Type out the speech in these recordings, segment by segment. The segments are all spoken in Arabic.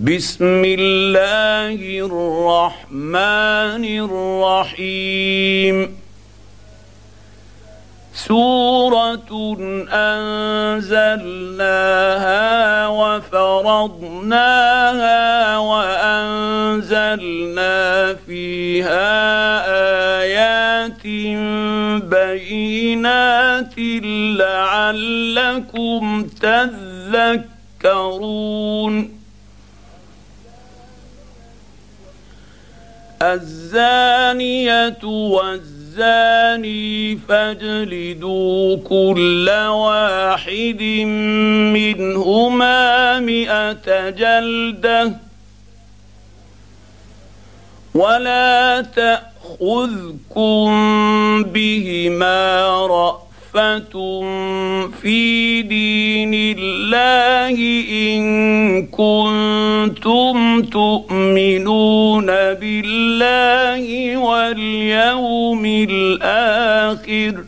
بسم الله الرحمن الرحيم. سورة أنزلناها وفرضناها وأنزلنا فيها آيات بينات لعلكم تذكرون. الزانية والزاني فاجلدوا كل واحد منهما مئة جلدة ولا تأخذكم بهما رأ في دين الله إن كنتم تؤمنون بالله واليوم الآخر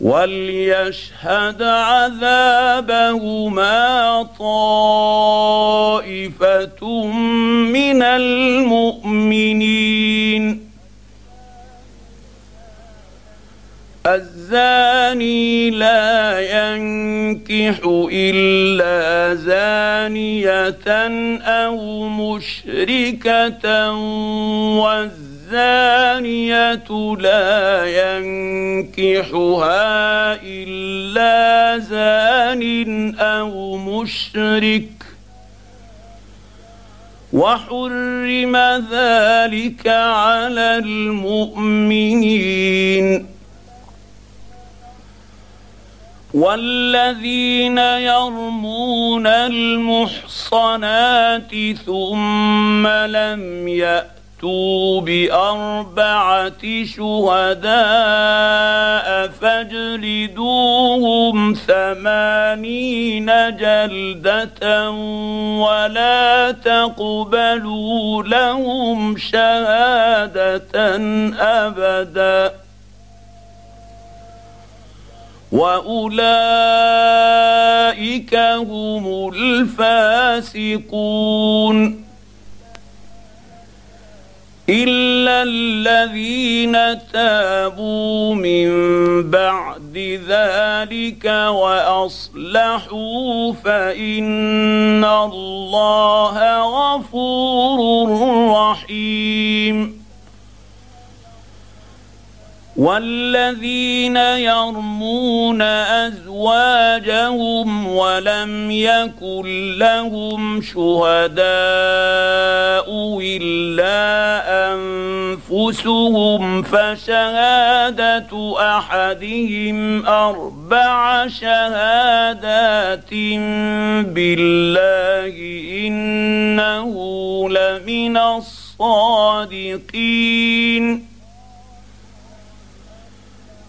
وليشهد عذابهما طائفة من المؤمنين الزاني لا ينكح إلا زانية أو مشركة والزانية لا ينكحها إلا زان أو مشرك. وحرم ذلك على المؤمنين. والذين يرمون المحصنات ثم لم يأتوا بأربعة شهداء فاجلدوهم ثمانين جلدة ولا تقبلوا لهم شهادة أبدا. واولئك هم الفاسقون الا الذين تابوا من بعد ذلك واصلحوا فان الله غفور رحيم والذين يرمون أزواجهم ولم يكن لهم شهداء إلا أنفسهم فشهادة أحدهم أربع شهادات بالله إنه لمن الصادقين.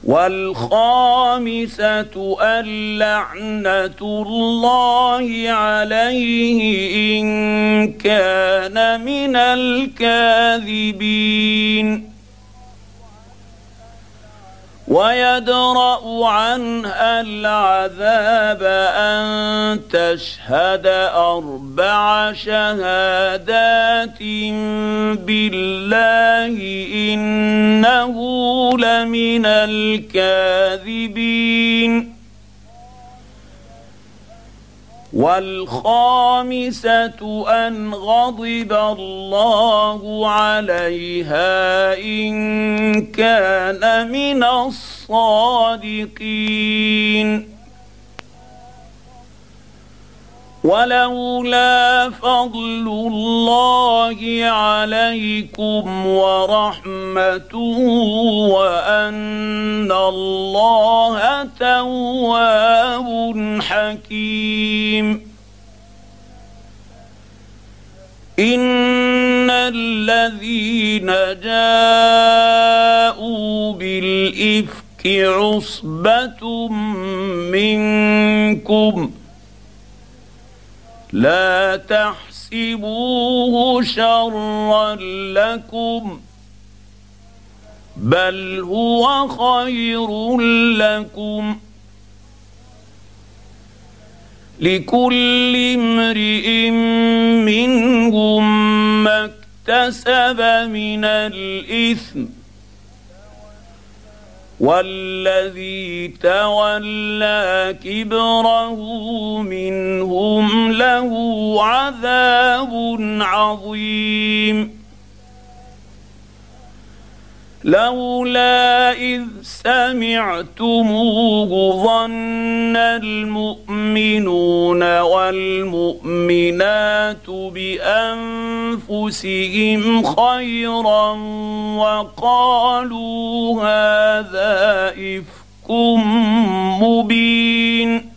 والخامسة اللعنة الله عليه إن كان من الكاذبين. ويدرأ عنها العذاب أن تشهد أربع شهادات بالله إنه لمن الكاذبين. والخامسة أن غضب الله عليها إن كان من الصادقين. ولولا فضل الله عليكم ورحمته وأن الله تواب حكيم. إن الذين جاءوا بالإفك عصبة منكم لا تحسبوه شرا لكم بل هو خير لكم لكل امرئ منهم ما اكتسب من الإثم والذي تولى كبره منهم له عذاب عظيم. لولا إذ سمعتموه ظن المؤمنون والمؤمنات بأنفسهم خيرا وقالوا هذا إفك مبين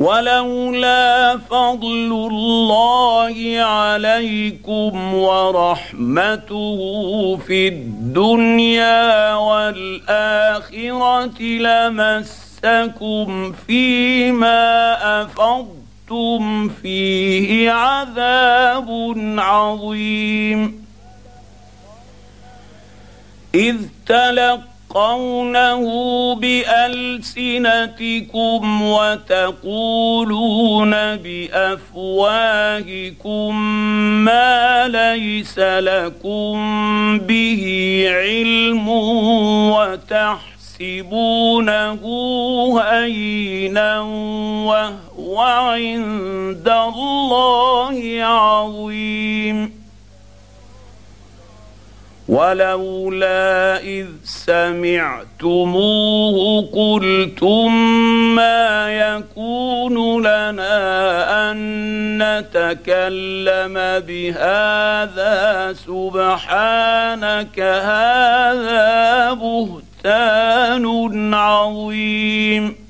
ولولا فضل الله عليكم ورحمته في الدنيا والآخرة لمسكم فيما أفضتم فيه عذاب عظيم. إذ تلقوا تلقونه بألسنتكم وتقولون بأفواهكم ما ليس لكم به علم وتحسبونه هينا وهو عند الله عظيم. ولولا إذ سمعتموه قلتم ما يكون لنا أن نتكلم بهذا سبحانك هذا بهتان عظيم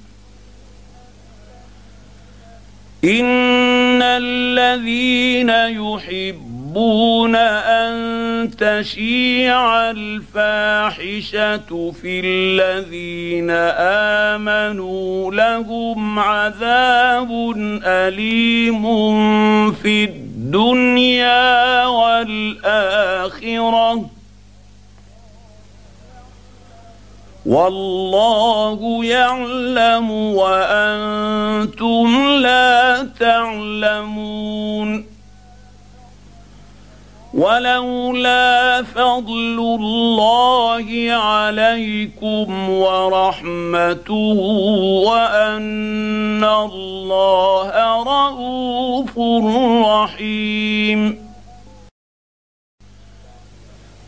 ان الذين يحبون ان تشيع الفاحشه في الذين امنوا لهم عذاب اليم في الدنيا والاخره والله يعلم وأنتم لا تعلمون. ولولا فضل الله عليكم ورحمته وأن الله رءوف رحيم.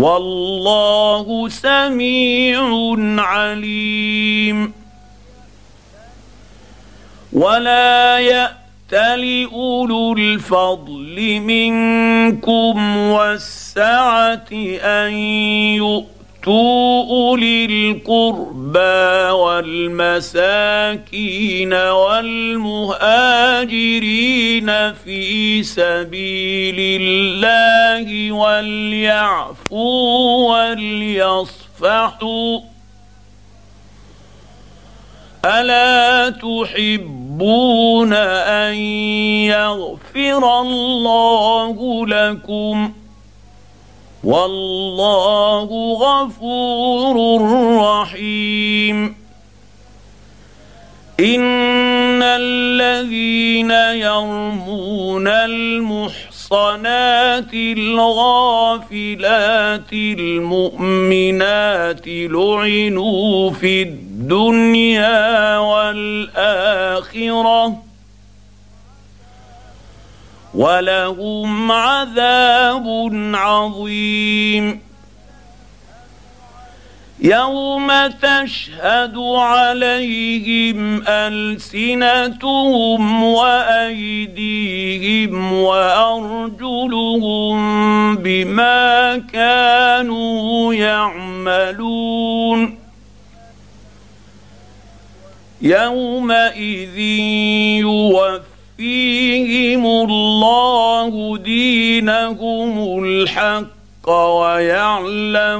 والله سميع عليم. ولا يأتي لأولو الفضل منكم والسعة أن يؤتوا اولي القربى والمساكين والمهاجرين في سبيل الله وليعفوا وليصفحوا. ألا تحبون أن يغفر الله لكم؟ والله غفور رحيم. إن الذين يرمون المحصنات الغافلات المؤمنات لعنوا في الدنيا والآخرة. ولهم عذاب عظيم. يوم تشهد عليهم السنتهم وايديهم وارجلهم بما كانوا يعملون. يومئذ يوفيهم الله دينهم الحق ويعلمون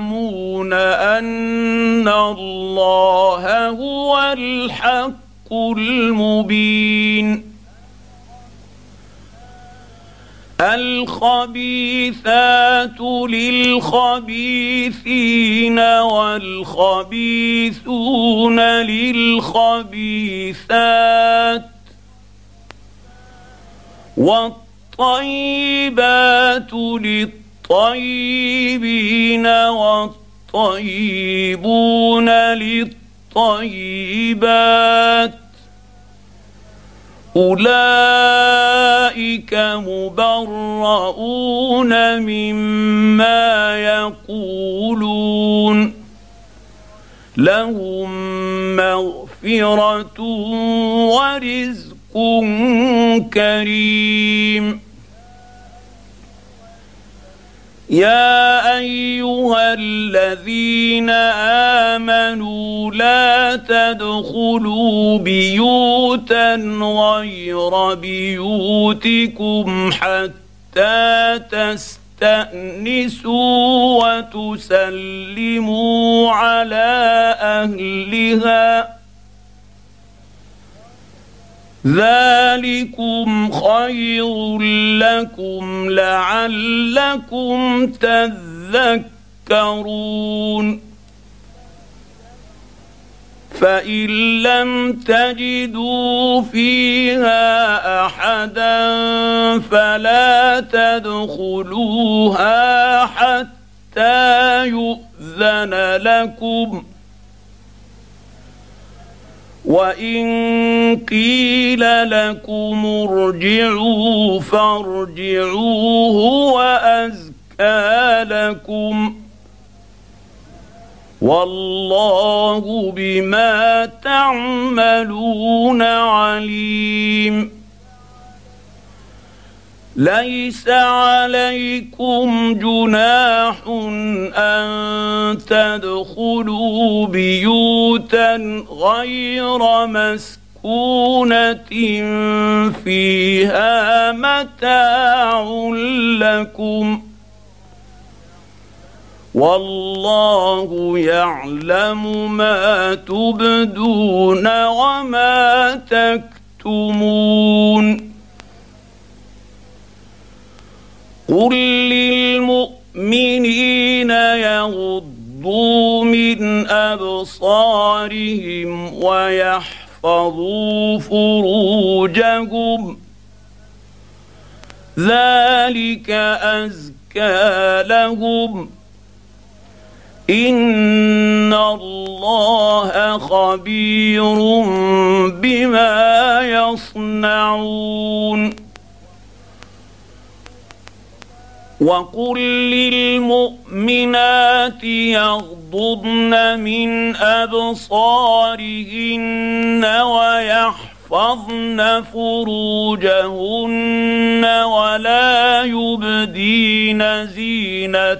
ان الله هو الحق المبين الخبيثات للخبيثين والخبيثون للخبيثات والطيبات للطيبين والطيبون للطيبات. أولئك مبرؤون مما يقولون. لهم مغفرة ورزق كريم. يا أيها الذين آمنوا لا تدخلوا بيوتا غير بيوتكم حتى تستأنسوا وتسلموا على أهلها. ذلكم خير لكم لعلكم تذكرون. فإن لم تجدوا فيها أحدا فلا تدخلوها حتى يؤذن لكم. وان قيل لكم ارجعوا فارجعوا هو ازكى لكم والله بما تعملون عليم ليس عليكم جناح أن تدخلوا بيوتا غير مسكونة فيها متاع لكم والله يعلم ما تبدون وما تكتمون قل للمؤمنين يغضوا من ابصارهم ويحفظوا فروجهم ذلك ازكى لهم ان الله خبير بما يصنعون وقل للمؤمنات يغضضن من ابصارهن ويحفظن يحفظن فروجهن ولا يبدين زينتهن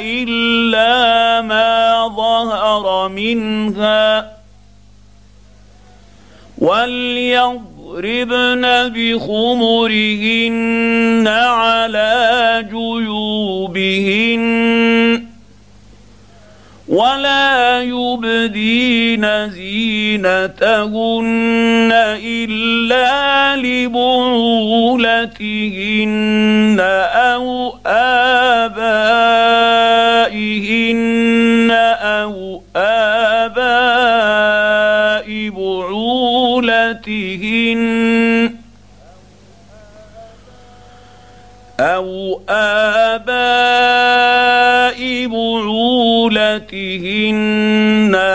الا ما ظهر منها وليضربن بخمرهن على جيوبهن ولا يبدين زينتهن إلا لبعولتهن أو آبائهن أو اباء بعولتهن أو اباء بعولتهن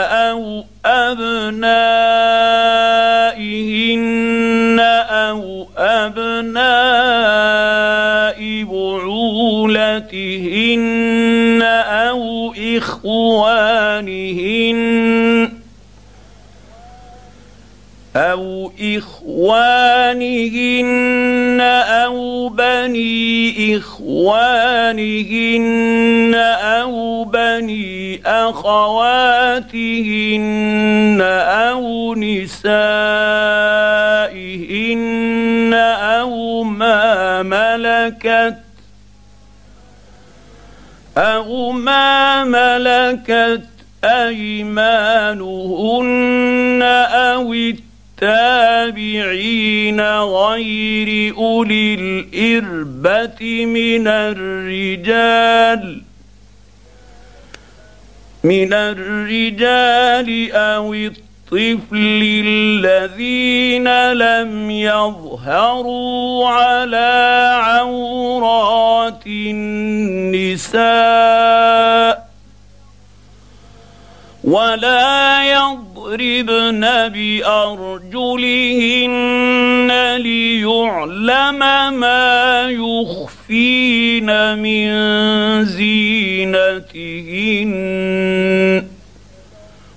أو ابنائهن أو ابناء بعولتهن أو اخوانهن أو اخوانهن أو بني اخوانهن أو بني اخواتهن أو نسائهن أو ما ملكت أو ما ملكت ايمانهن أو التابعين غير أولي الإربة من الرجال من الرجال أو الطفل الذين لم يظهروا على عورات النساء ولا يضربن بأرجلهن ليعلم ما يخفين من زينتهن.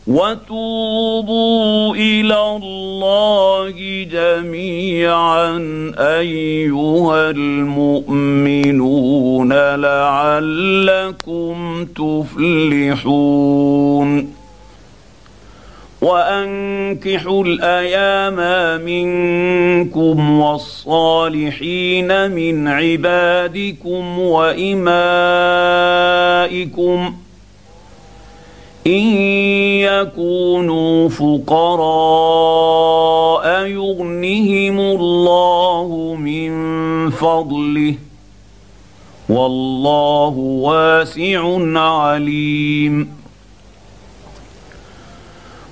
وتوبوا إلى الله جميعا أيها المؤمنون لعلكم تفلحون. وأنكحوا الأيام منكم والصالحين من عبادكم وإمائكم إن يكونوا فقراء يغنهم الله من فضله والله واسع عليم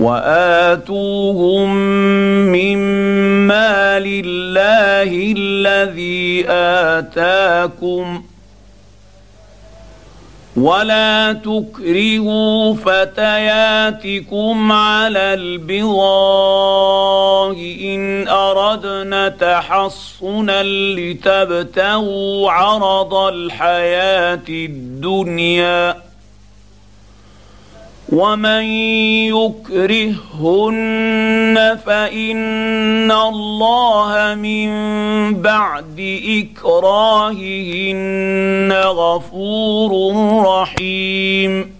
وآتوهم مما لله الذي آتاكم ولا تكرهوا فتياتكم على البغاء إن أردنا تحصنا لتبتغوا عرض الحياة الدنيا ومن يكرههن فان الله من بعد اكراههن غفور رحيم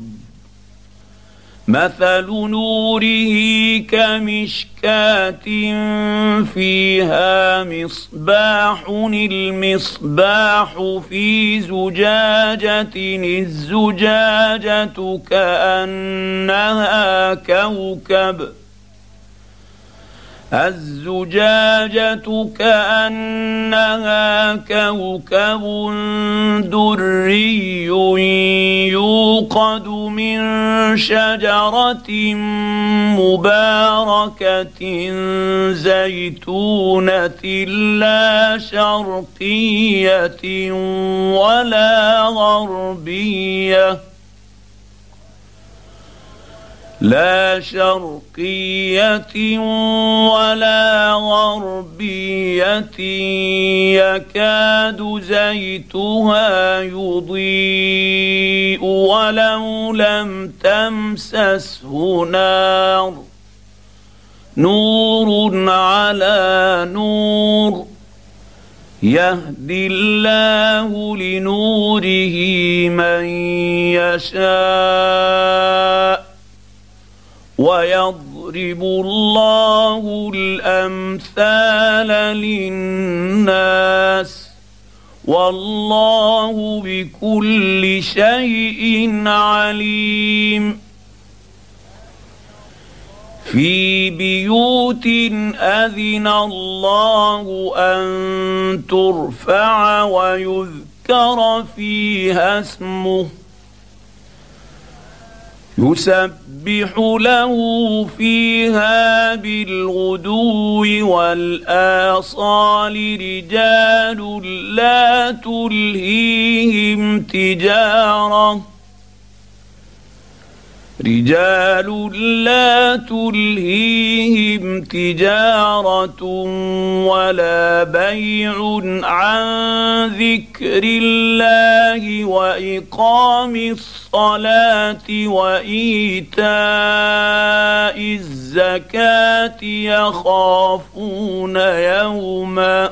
مثل نوره كمشكاه فيها مصباح المصباح في زجاجه الزجاجه كانها كوكب الزجاجة كأنها كوكب دري يوقد من شجرة مباركة زيتونة لا شرقية ولا غربية. لا شرقية ولا غربية يكاد زيتها يضيء ولو لم تمسسه نار. نور على نور يهدي الله لنوره من يشاء. ويضرب الله الأمثال للناس والله بكل شيء عليم. في بيوت أذن الله أن ترفع ويذكر فيها اسمه يسبح له فيها بالغدو والآصال رجال لا تلهيهم تجارة رجال لا تلهيهم تجارة ولا بيع عن ذكر الله وإقام الصلاة وإيتاء الزكاة يخافون يوما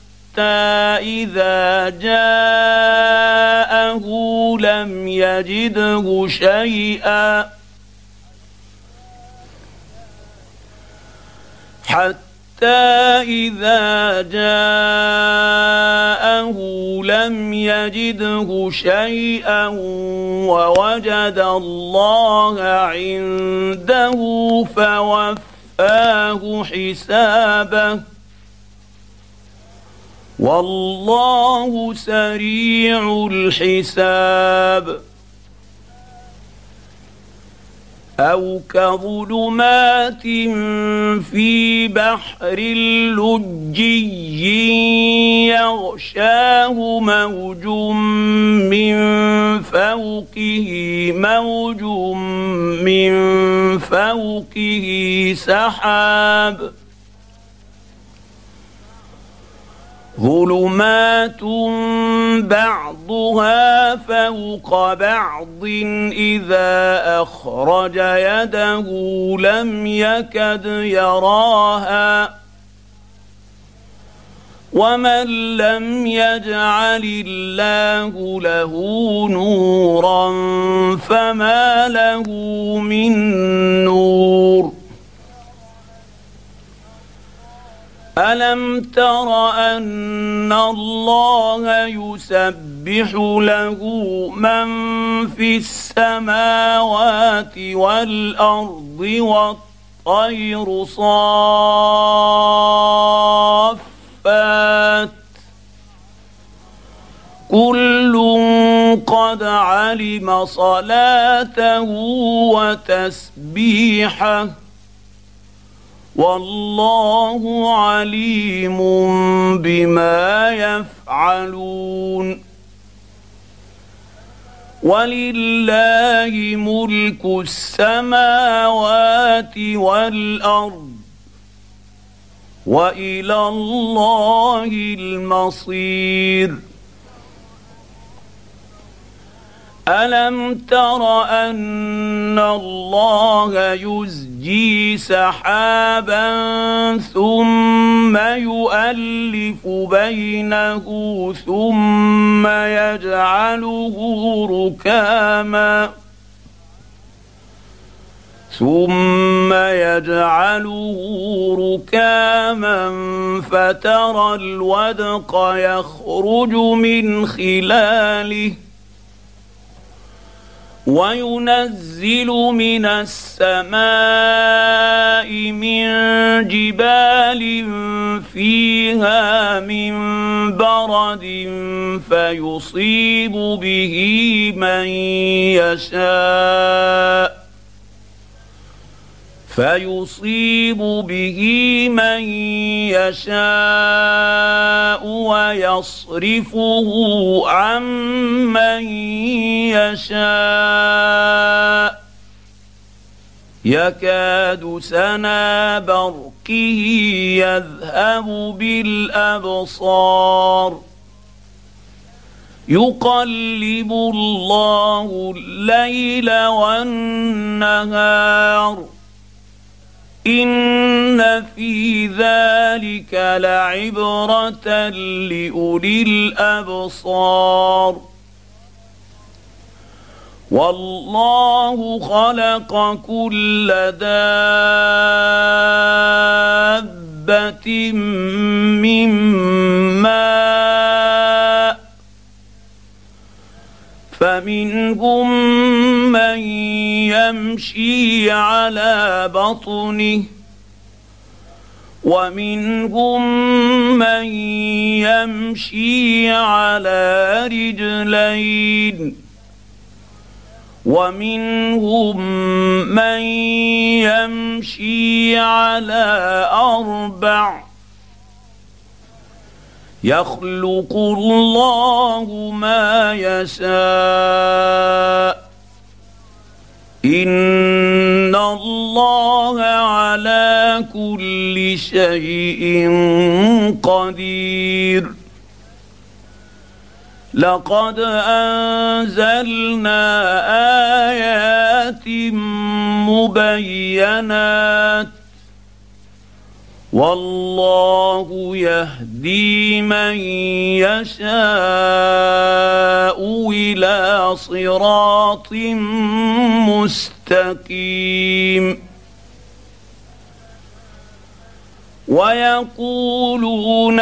حتى إذا جاءه لم يجده شيئا. حتى إذا جاءه لم يجده شيئا ووجد الله عنده فوفاه حسابه. والله سريع الحساب. أو كظلمات في بحر لجي يغشاه موج من فوقه موج من فوقه سحاب. ظلمات بعضها فوق بعض اذا اخرج يده لم يكد يراها ومن لم يجعل الله له نورا فما له من نور ألم تر أن الله يسبح له من في السماوات والأرض والطير صافات؟ كل قد علم صلاته وتسبيحه. والله عليم بما يفعلون. ولله ملك السماوات والأرض وإلى الله المصير. ألم تر أن الله يزجي سحابا ثم يؤلف بينه ثم يجعله ركاما ثم يجعله ركاما فترى الودق يخرج من خلاله وينزل من السماء من جبال فيها من برد فيصيب به من يشاء. فيصيب به من يشاء ويصرفه عن من يشاء. يكاد سنا برقه يذهب بالأبصار. يقلب الله الليل والنهار. ان في ذلك لعبره لاولي الابصار والله خلق كل دابه من ماء فمنهم من يمشي على بطنه ومنهم من يمشي على رجلين ومنهم من يمشي على أربع يخلق الله ما يشاء. إن الله على كل شيء قدير. لقد أنزلنا آيات مبينات والله يهدي من يشاء إلى صراط مستقيم. ويقولون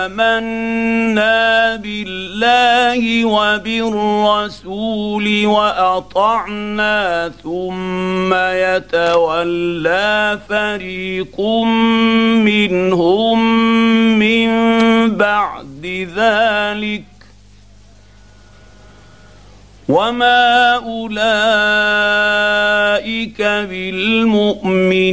آمنا بالله وبالرسول وأطعنا ثم يتولى فريق منهم من بعد ذلك وما أولئك بالمؤمنين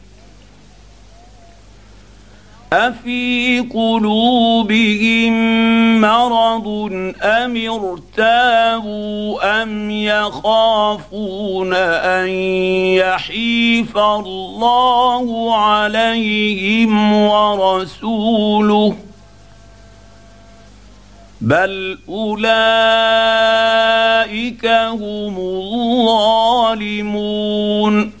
افي قلوبهم مرض ام ارتابوا ام يخافون ان يحيف الله عليهم ورسوله بل اولئك هم الظالمون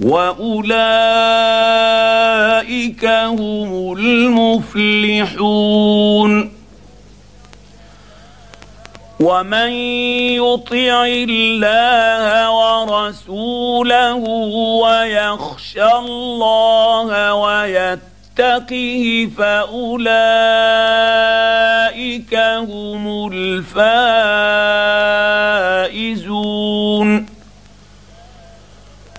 وأولئك هم المفلحون. ومن يطع الله ورسوله ويخشى الله ويتقه فأولئك هم الفائزون.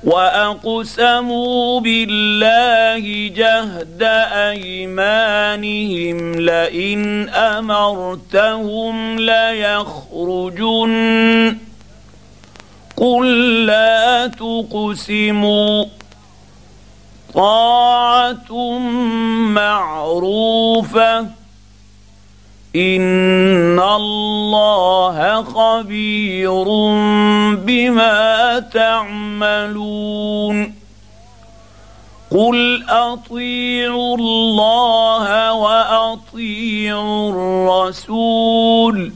وأقسموا بالله جهد أيمانهم لئن أمرتهم ليخرجن. قل لا تقسموا. طاعة معروفة. ان الله خبير بما تعملون قل اطيعوا الله واطيعوا الرسول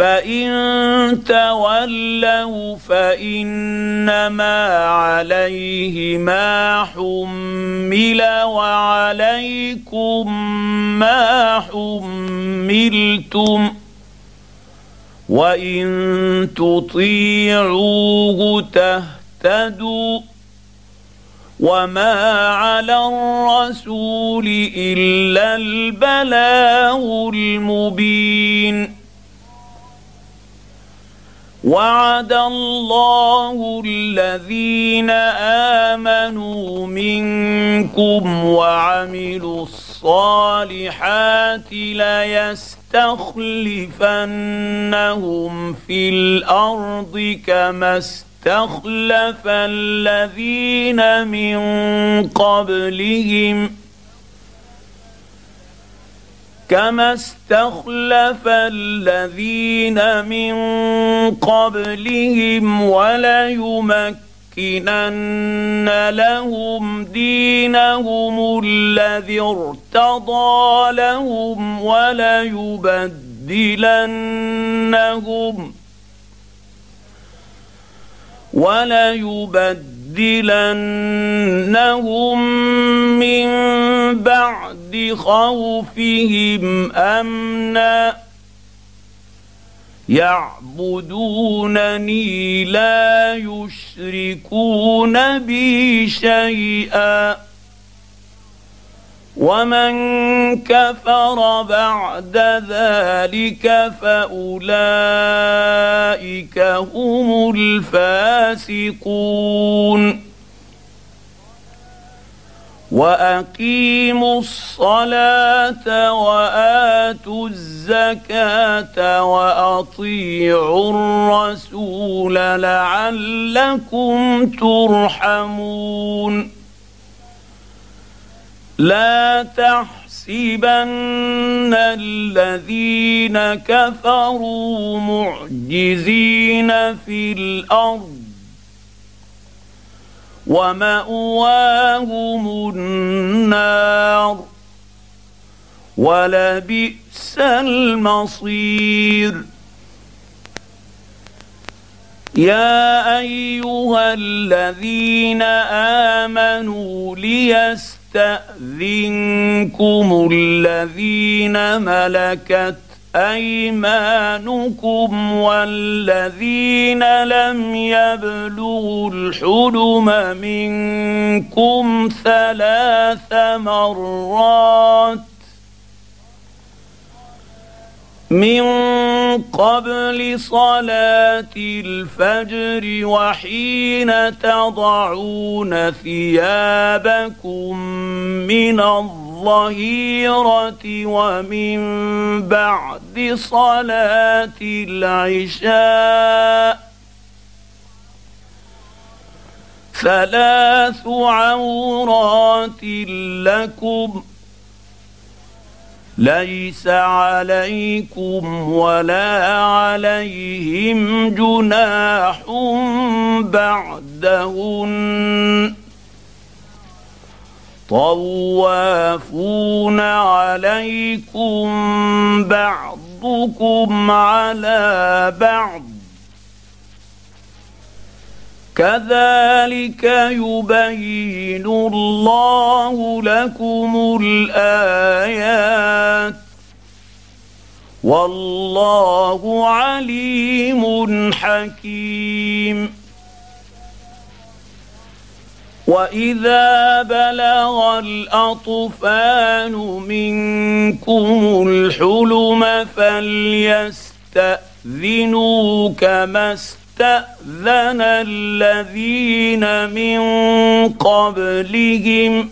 فان تولوا فانما عليه ما حمل وعليكم ما حملتم وان تطيعوه تهتدوا وما على الرسول الا البلاغ المبين وعد الله الذين آمنوا منكم وعملوا الصالحات ليستخلفنهم في الأرض كما استخلف الذين من قبلهم كما استخلف الذين من قبلهم وليمكنن لهم دينهم الذي ارتضى لهم وليبدلنهم وليبدلنهم من بعد خوفهم أمنا. يعبدونني لا يشركون بي شيئا. ومن كفر بعد ذلك فاولئك هم الفاسقون واقيموا الصلاه واتوا الزكاه واطيعوا الرسول لعلكم ترحمون لا تحسبن الذين كفروا معجزين في الأرض ومأواهم النار ولبئس المصير. يا أيها الذين آمنوا ليستاذنكم الذين ملكت أيمانكم والذين لم يبلغوا الحلم منكم ثلاث مرات من قبل صلاة الفجر وحين تضعون ثيابكم من الظهيرة ومن بعد صلاة العشاء ثلاث عورات لكم ليس عليكم ولا عليهم جناح بعدهن. طوافون عليكم بعضكم على بعض. كذلك يبين الله لكم الآيات. والله عليم حكيم. وإذا بلغ الأطفال منكم الحلم فليستأذنوا كما استأذن الذين من قبلهم.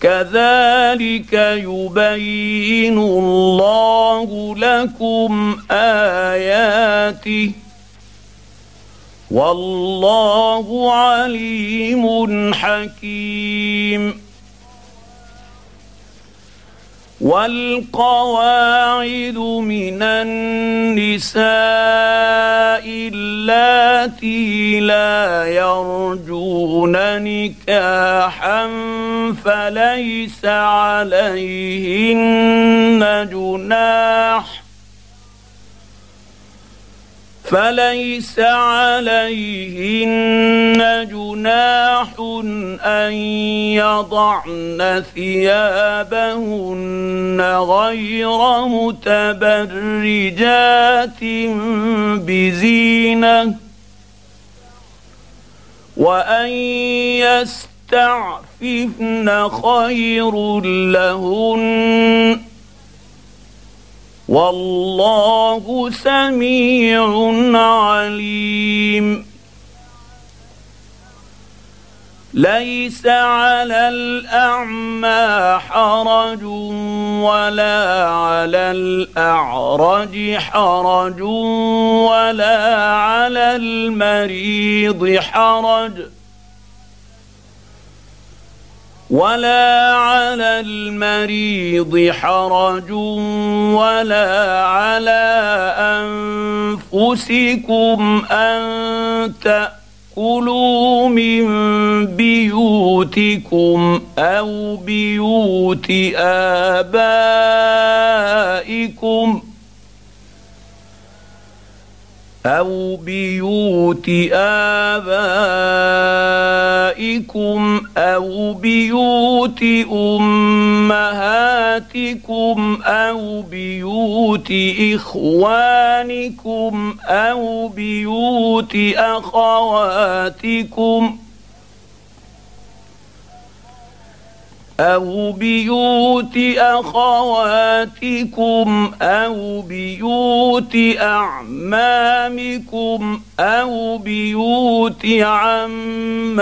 كذلك يبين الله لكم آياته. والله عليم حكيم. والقواعد من النساء اللاتي لا يرجون نكاحا فليس عليهن جناح فليس عليهن جناح أن يضعن ثيابهن غير متبرجات بزينة وأن يستعففن خير لهن والله سميع عليم. ليس على الأعمى حرج ولا على الأعرج حرج ولا على المريض حرج. ولا على المريض حرج ولا على أنفسكم أن تأكلوا من بيوتكم أو بيوت آبائكم أو بيوت آبائكم أو بيوت أمهاتكم أو بيوت إخوانكم أو بيوت أخواتكم أو بيوت أخواتكم أو بيوت أعمامكم أو بيوت عماتكم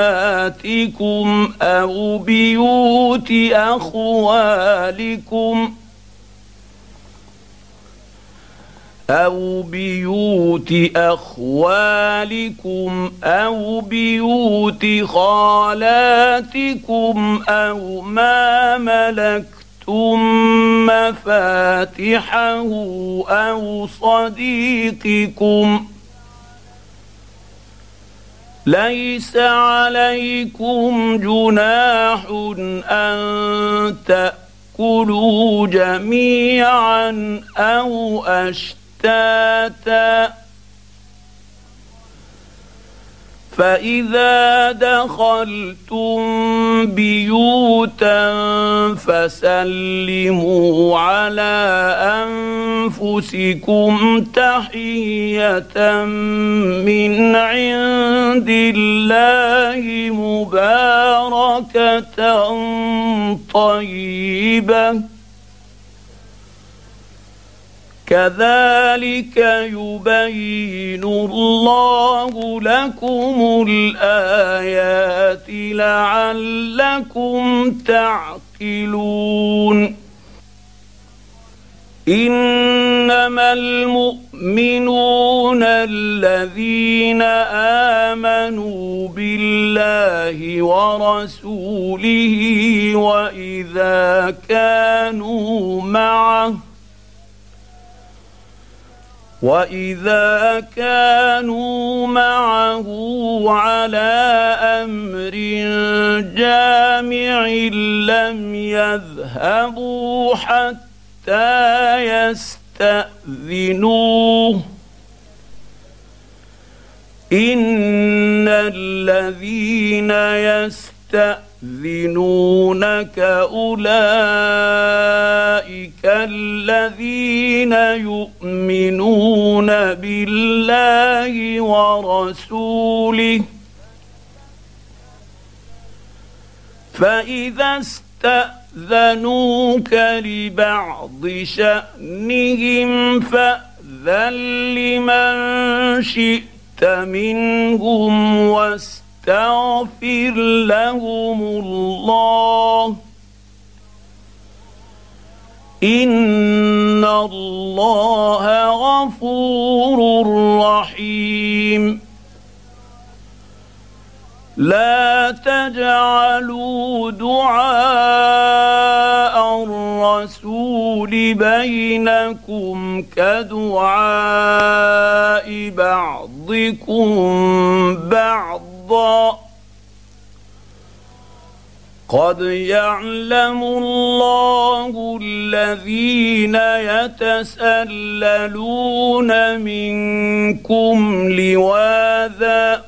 أو بيوت أخوالكم ۖ أو بيوت اخوالكم أو بيوت خالاتكم أو ما ملكتم مفاتحه أو صديقكم ليس عليكم جناح ان تاكلوا جميعا أو اشتركوا فتاتا فإذا دخلتم بيوتا فسلموا على أنفسكم تحية من عند الله مباركة طيبة. كذلك يبين الله لكم الآيات لعلكم تعقلون. إنما المؤمنون الذين آمنوا بالله ورسوله وإذا كانوا معه واذا كانوا معه على أمر جامع لم يذهبوا حتى يستاذنوه ان الذين يستاذنونك اولئك الذين يؤمنون بالله ورسوله. فإذا استأذنوك لبعض شأنهم فأذن لمن شئت منهم واستغفر لهم الله. ان الله غفور رحيم. لا تجعلوا دعاء الرسول بينكم كدعاء بعضكم بعضا قد يعلم الله الذين يتسللون منكم لواذا